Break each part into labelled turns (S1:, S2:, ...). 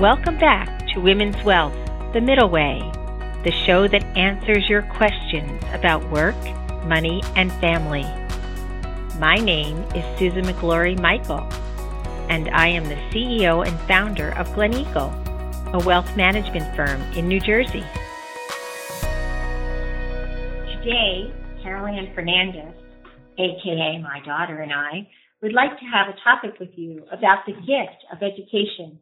S1: Welcome back to Women's Wealth, The Middle Way, the show that answers your questions about work, money, and family. My name is Susan McGlory Michael, and I am the CEO and founder of Gleneagle, a wealth management firm in New Jersey. Today, Carolyn Fernandez, aka my daughter, and I would like to have a topic with you about the gift of education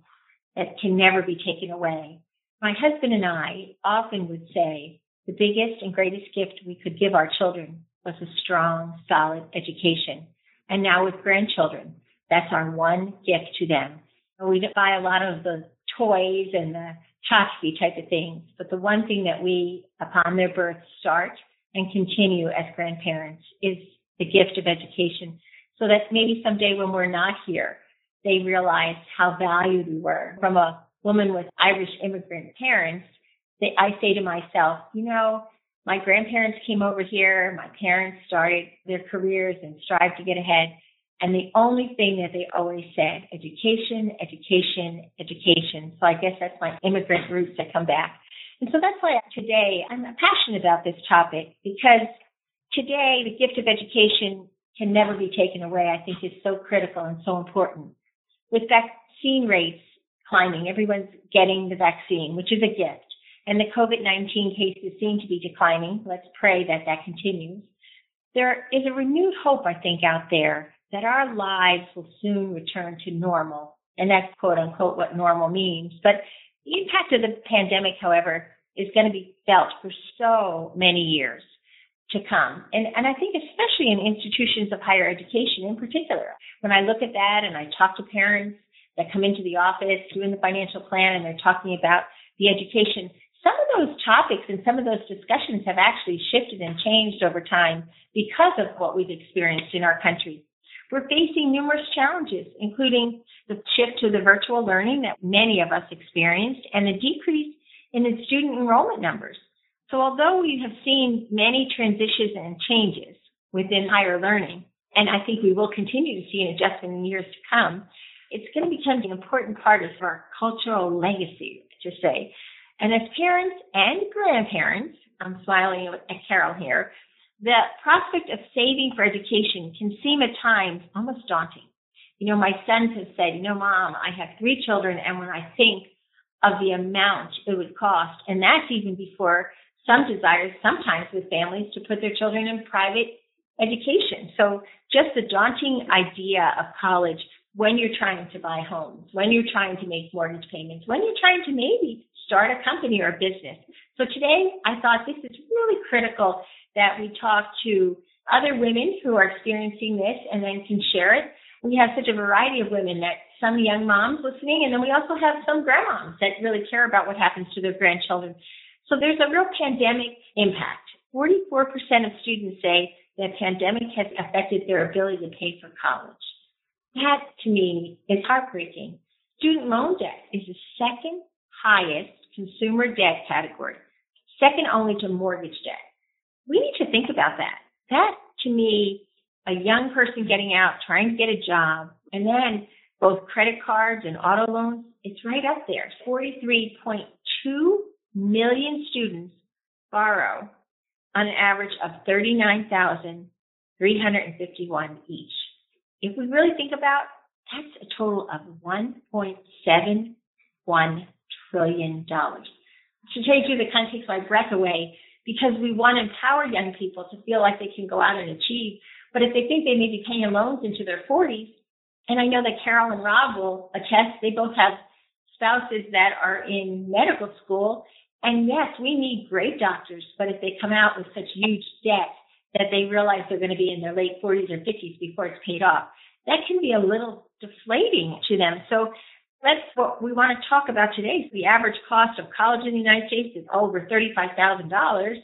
S1: that can never be taken away. My husband and I often would say the biggest and greatest gift we could give our children was a strong, solid education. And now with grandchildren, that's our one gift to them. We buy a lot of the toys and the tchotchke type of things, but the one thing that we, upon their birth, start and continue as grandparents is the gift of education. So that maybe someday when we're not here, they realized how valued we were. From a woman with Irish immigrant parents, they, I say to myself, you know, my grandparents came over here, my parents started their careers and strived to get ahead. And the only thing that they always said, education, education, education. So I guess that's my immigrant roots that come back. And so that's why today I'm passionate about this topic because today the gift of education can never be taken away. I think is so critical and so important with vaccine rates climbing, everyone's getting the vaccine, which is a gift. And the COVID-19 cases seem to be declining. Let's pray that that continues. There is a renewed hope, I think, out there that our lives will soon return to normal. And that's quote unquote what normal means. But the impact of the pandemic, however, is going to be felt for so many years to come. And, and I think especially in institutions of higher education in particular, when I look at that and I talk to parents that come into the office doing the financial plan and they're talking about the education, some of those topics and some of those discussions have actually shifted and changed over time because of what we've experienced in our country. We're facing numerous challenges, including the shift to the virtual learning that many of us experienced and the decrease in the student enrollment numbers. So although we have seen many transitions and changes within higher learning, and I think we will continue to see an adjustment in years to come, it's going to become an important part of our cultural legacy, to say. And as parents and grandparents, I'm smiling at Carol here, the prospect of saving for education can seem at times almost daunting. You know, my sons have said, you know, mom, I have three children, and when I think of the amount it would cost, and that's even before some desires sometimes with families to put their children in private education. So just the daunting idea of college when you're trying to buy homes, when you're trying to make mortgage payments, when you're trying to maybe start a company or a business. So today I thought this is really critical that we talk to other women who are experiencing this and then can share it. We have such a variety of women that some young moms listening, and then we also have some grandmoms that really care about what happens to their grandchildren. So there's a real pandemic impact. 44% of students say that pandemic has affected their ability to pay for college. That to me is heartbreaking. Student loan debt is the second highest consumer debt category, second only to mortgage debt. We need to think about that. That to me, a young person getting out, trying to get a job, and then both credit cards and auto loans, it's right up there. 43.2 million students borrow on an average of 39,351 each. If we really think about that's a total of 1.71 trillion dollars. To take you, the kind of takes my breath away because we want to empower young people to feel like they can go out and achieve. But if they think they may be paying loans into their 40s, and I know that Carol and Rob will attest, they both have spouses that are in medical school and yes, we need great doctors, but if they come out with such huge debt that they realize they're going to be in their late 40s or 50s before it's paid off, that can be a little deflating to them. So that's what we want to talk about today. The average cost of college in the United States is over $35,000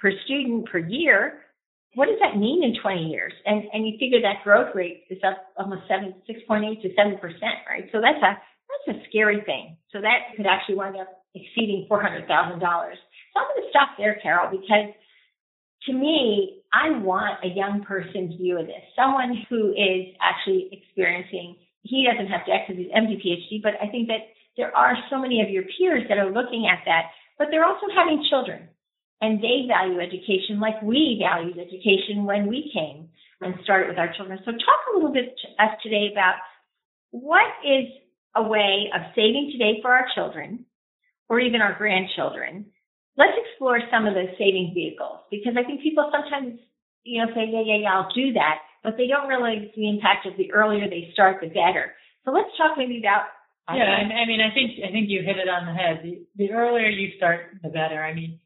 S1: per student per year. What does that mean in 20 years? And and you figure that growth rate is up almost seven, 6.8 to 7 percent, right? So that's a that's a scary thing. So that could actually wind up exceeding $400,000. So I'm going to stop there, Carol, because to me, I want a young person's view of this, someone who is actually experiencing he doesn't have to because he's MD PhD, but I think that there are so many of your peers that are looking at that, but they're also having children and they value education like we valued education when we came and started with our children. So talk a little bit to us today about what is a way of saving today for our children or even our grandchildren. Let's explore some of those saving vehicles because I think people sometimes, you know, say, yeah, yeah, yeah, I'll do that, but they don't realize the impact of the earlier they start, the better. So let's talk maybe about
S2: yeah, I, I mean, I think I think you hit it on the head. The, the earlier you start, the better. I mean,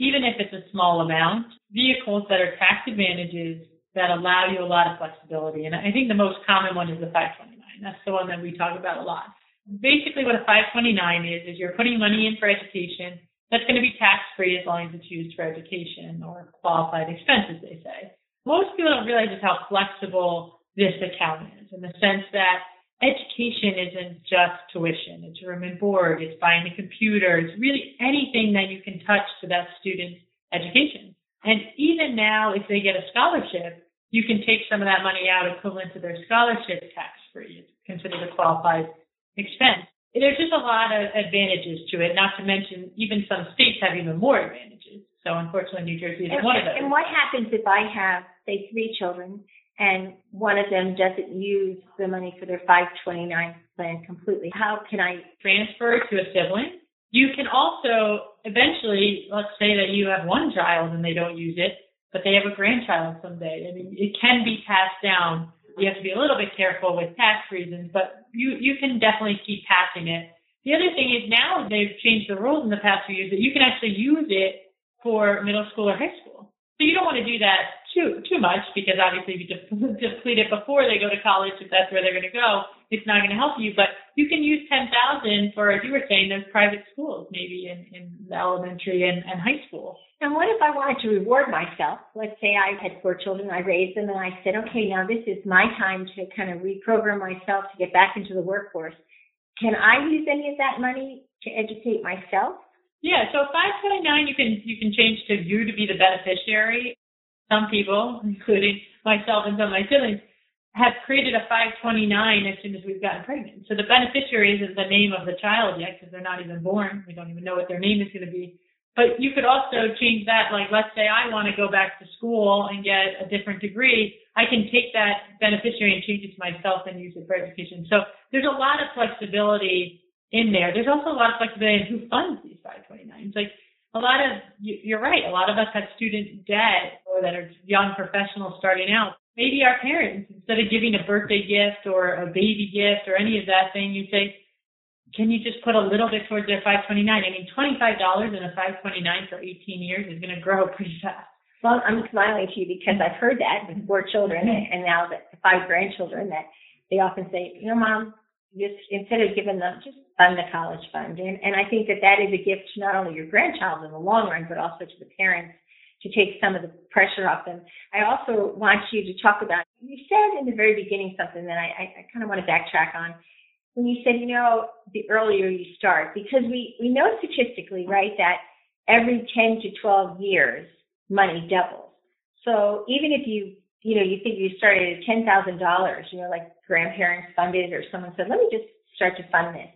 S2: even if it's a small amount, vehicles that are tax advantages that allow you a lot of flexibility. And I think the most common one is the 529. That's the one that we talk about a lot. Basically, what a 529 is is you're putting money in for education that's going to be tax free as long as it's used for education or qualified expenses, they say. Most people don't realize just how flexible this account is in the sense that education isn't just tuition. It's room and board. It's buying a computer. It's really anything that you can touch to that student's education. And even now, if they get a scholarship, you can take some of that money out equivalent to their scholarship tax free. It's considered a qualified expense. There's just a lot of advantages to it, not to mention even some states have even more advantages. So unfortunately, New Jersey is
S1: and,
S2: one of those.
S1: And what happens if I have, say, three children and one of them doesn't use the money for their 529 plan completely. How can I
S2: transfer to a sibling? You can also eventually, let's say that you have one child and they don't use it, but they have a grandchild someday. I mean, it can be passed down. You have to be a little bit careful with tax reasons, but you, you can definitely keep passing it. The other thing is now they've changed the rules in the past few years that you can actually use it for middle school or high school. So you don't want to do that too too much because obviously if you deplete it before they go to college, if that's where they're going to go, it's not going to help you. But you can use ten thousand for, as you were saying, those private schools, maybe in in the elementary and, and high school.
S1: And what if I wanted to reward myself? Let's say I had four children, I raised them, and I said, okay, now this is my time to kind of reprogram myself to get back into the workforce. Can I use any of that money to educate myself?
S2: Yeah, so 529 you can you can change to you to be the beneficiary some people, including myself and some of my siblings, have created a 529 as soon as we've gotten pregnant. So the beneficiary isn't the name of the child yet because they're not even born. We don't even know what their name is going to be. But you could also change that. Like, let's say I want to go back to school and get a different degree. I can take that beneficiary and change it to myself and use it for education. So there's a lot of flexibility in there. There's also a lot of flexibility in who funds these 529s. Like, a lot of you're right. A lot of us have student debt or that are young professionals starting out. Maybe our parents, instead of giving a birthday gift or a baby gift or any of that thing, you say, can you just put a little bit towards their 529? I mean, $25 in a 529 for 18 years is going to grow pretty fast.
S1: Well, I'm smiling to you because I've heard that with four children and now that five grandchildren that they often say, you know, mom, just instead of giving them just fund the college fund. And, and I think that that is a gift to not only your grandchild in the long run, but also to the parents to take some of the pressure off them. I also want you to talk about, you said in the very beginning something that I, I, I kind of want to backtrack on. When you said, you know, the earlier you start, because we, we know statistically, right, that every 10 to 12 years, money doubles. So even if you, you know, you think you started at $10,000, you know, like grandparents funded or someone said, let me just start to fund this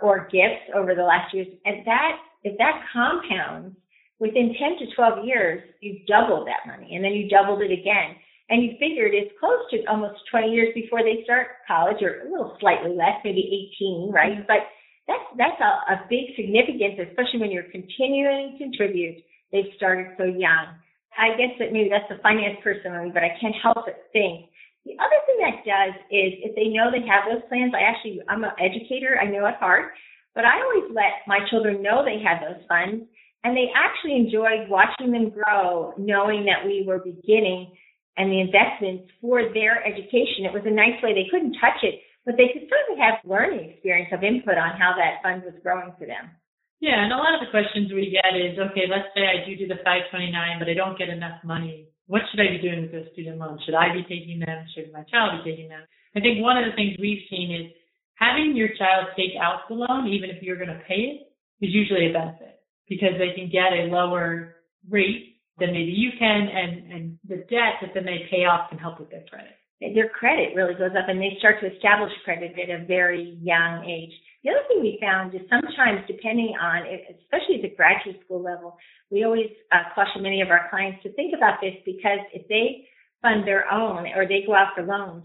S1: or gifts over the last years. And that, if that compounds within 10 to 12 years, you've doubled that money and then you doubled it again. And you figured it's close to almost 20 years before they start college or a little slightly less, maybe 18, right? Mm-hmm. But that's, that's a, a big significance, especially when you're continuing to contribute. They've started so young. I guess that maybe that's the finance person in me, but I can't help but think the other thing that does is if they know they have those plans, I actually, I'm an educator, I know it's hard, but I always let my children know they had those funds and they actually enjoyed watching them grow, knowing that we were beginning and the investments for their education. It was a nice way. They couldn't touch it, but they could certainly have learning experience of input on how that fund was growing for them.
S2: Yeah, and a lot of the questions we get is, okay, let's say I do do the 529, but I don't get enough money what should I be doing with those student loans? Should I be taking them? Should my child be taking them? I think one of the things we've seen is having your child take out the loan, even if you're going to pay it, is usually a benefit because they can get a lower rate than maybe you can, and and the debt that then they pay off can help with their credit.
S1: their credit really goes up and they start to establish credit at a very young age. The other thing we found is sometimes, depending on, especially at the graduate school level, we always uh, caution many of our clients to think about this because if they fund their own or they go out for loans,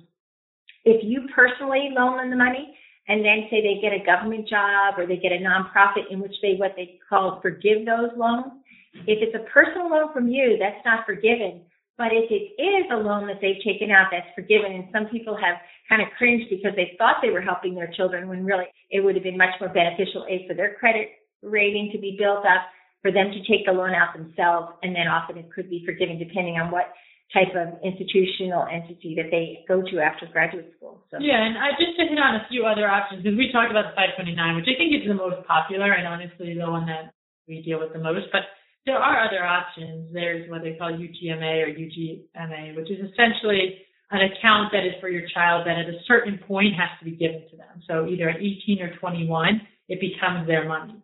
S1: if you personally loan them the money and then say they get a government job or they get a nonprofit in which they what they call forgive those loans, if it's a personal loan from you, that's not forgiven. But if it is a loan that they've taken out, that's forgiven. And some people have kind of cringed because they thought they were helping their children when really it would have been much more beneficial, A, for their credit rating to be built up, for them to take the loan out themselves, and then often it could be forgiven depending on what type of institutional entity that they go to after graduate school.
S2: So. Yeah, and I just to hit on a few other options because we talked about the 529, which I think is the most popular and honestly the one that we deal with the most. But there are other options. There's what they call UTMA or UGMA, which is essentially an account that is for your child that at a certain point has to be given to them. So either at 18 or 21, it becomes their money.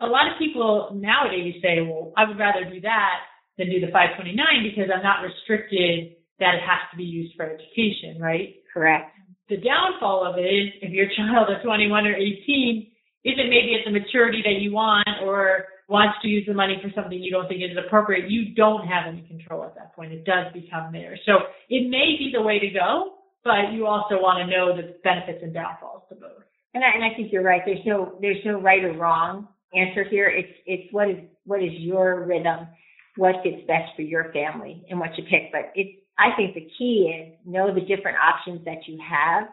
S2: A lot of people nowadays say, well, I would rather do that than do the 529 because I'm not restricted that it has to be used for education, right?
S1: Correct.
S2: The downfall of it is if your child is 21 or 18 isn't maybe at the maturity that you want or wants to use the money for something you don't think is appropriate, you don't have any control at that point. It does become theirs. So it may be the way to go, but you also want to know the benefits and downfalls to both.
S1: And I, and I think you're right. There's no there's no right or wrong answer here. It's it's what is what is your rhythm, what fits best for your family, and what you pick. But it's I think the key is know the different options that you have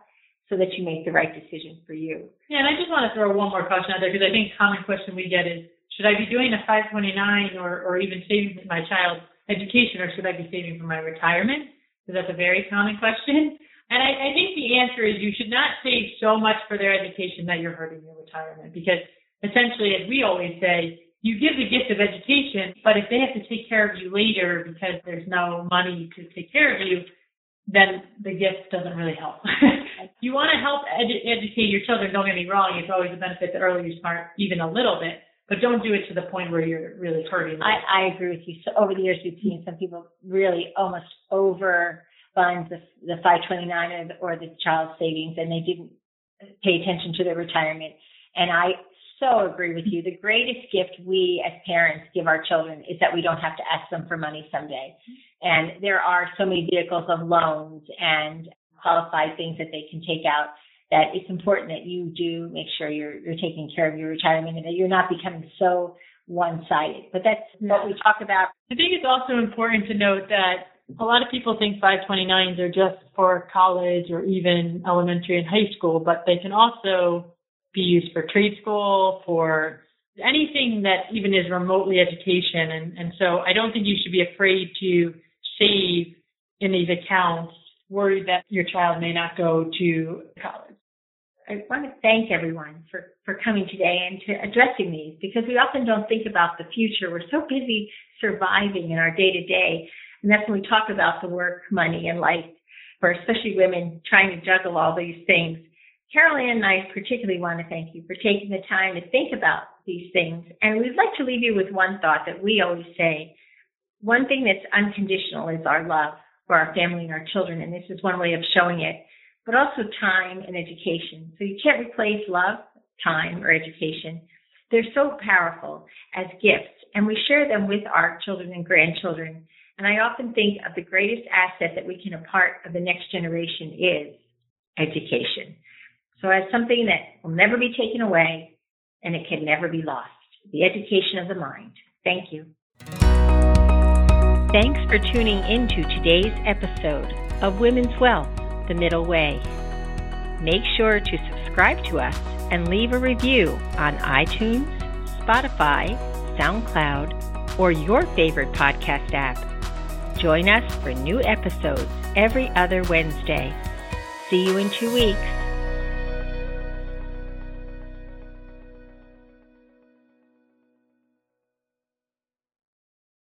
S1: so that you make the right decision for you.
S2: Yeah, and I just want to throw one more question out there because I think a common question we get is should I be doing a 529 or, or even saving for my child's education or should I be saving for my retirement? Because that's a very common question. And I, I think the answer is you should not save so much for their education that you're hurting your retirement because essentially, as we always say, you give the gift of education, but if they have to take care of you later because there's no money to take care of you, then the gift doesn't really help. you want to help edu- educate your children. Don't get me wrong; it's always a benefit the earlier you start, even a little bit but don't do it to the point where you're really hurting.
S1: I, I agree with you. So over the years, we've seen some people really almost over fund the, the 529 or the, or the child savings, and they didn't pay attention to their retirement. And I so agree with you. The greatest gift we as parents give our children is that we don't have to ask them for money someday. And there are so many vehicles of loans and qualified things that they can take out that it's important that you do make sure you're you're taking care of your retirement and that you're not becoming so one-sided. But that's what we talk about.
S2: I think it's also important to note that a lot of people think 529s are just for college or even elementary and high school, but they can also be used for trade school, for anything that even is remotely education. And, and so I don't think you should be afraid to save in these accounts worried that your child may not go to college.
S1: I want to thank everyone for, for coming today and to addressing these because we often don't think about the future. We're so busy surviving in our day to day. And that's when we talk about the work, money, and life for especially women trying to juggle all these things. Carol and I particularly want to thank you for taking the time to think about these things. And we'd like to leave you with one thought that we always say. One thing that's unconditional is our love for our family and our children. And this is one way of showing it but also time and education. So you can't replace love, time, or education. They're so powerful as gifts, and we share them with our children and grandchildren. And I often think of the greatest asset that we can impart of the next generation is education. So as something that will never be taken away and it can never be lost. The education of the mind. Thank you.
S3: Thanks for tuning into today's episode of Women's Wealth the middle way. Make sure to subscribe to us and leave a review on iTunes, Spotify, SoundCloud, or your favorite podcast app. Join us for new episodes every other Wednesday. See you in two weeks.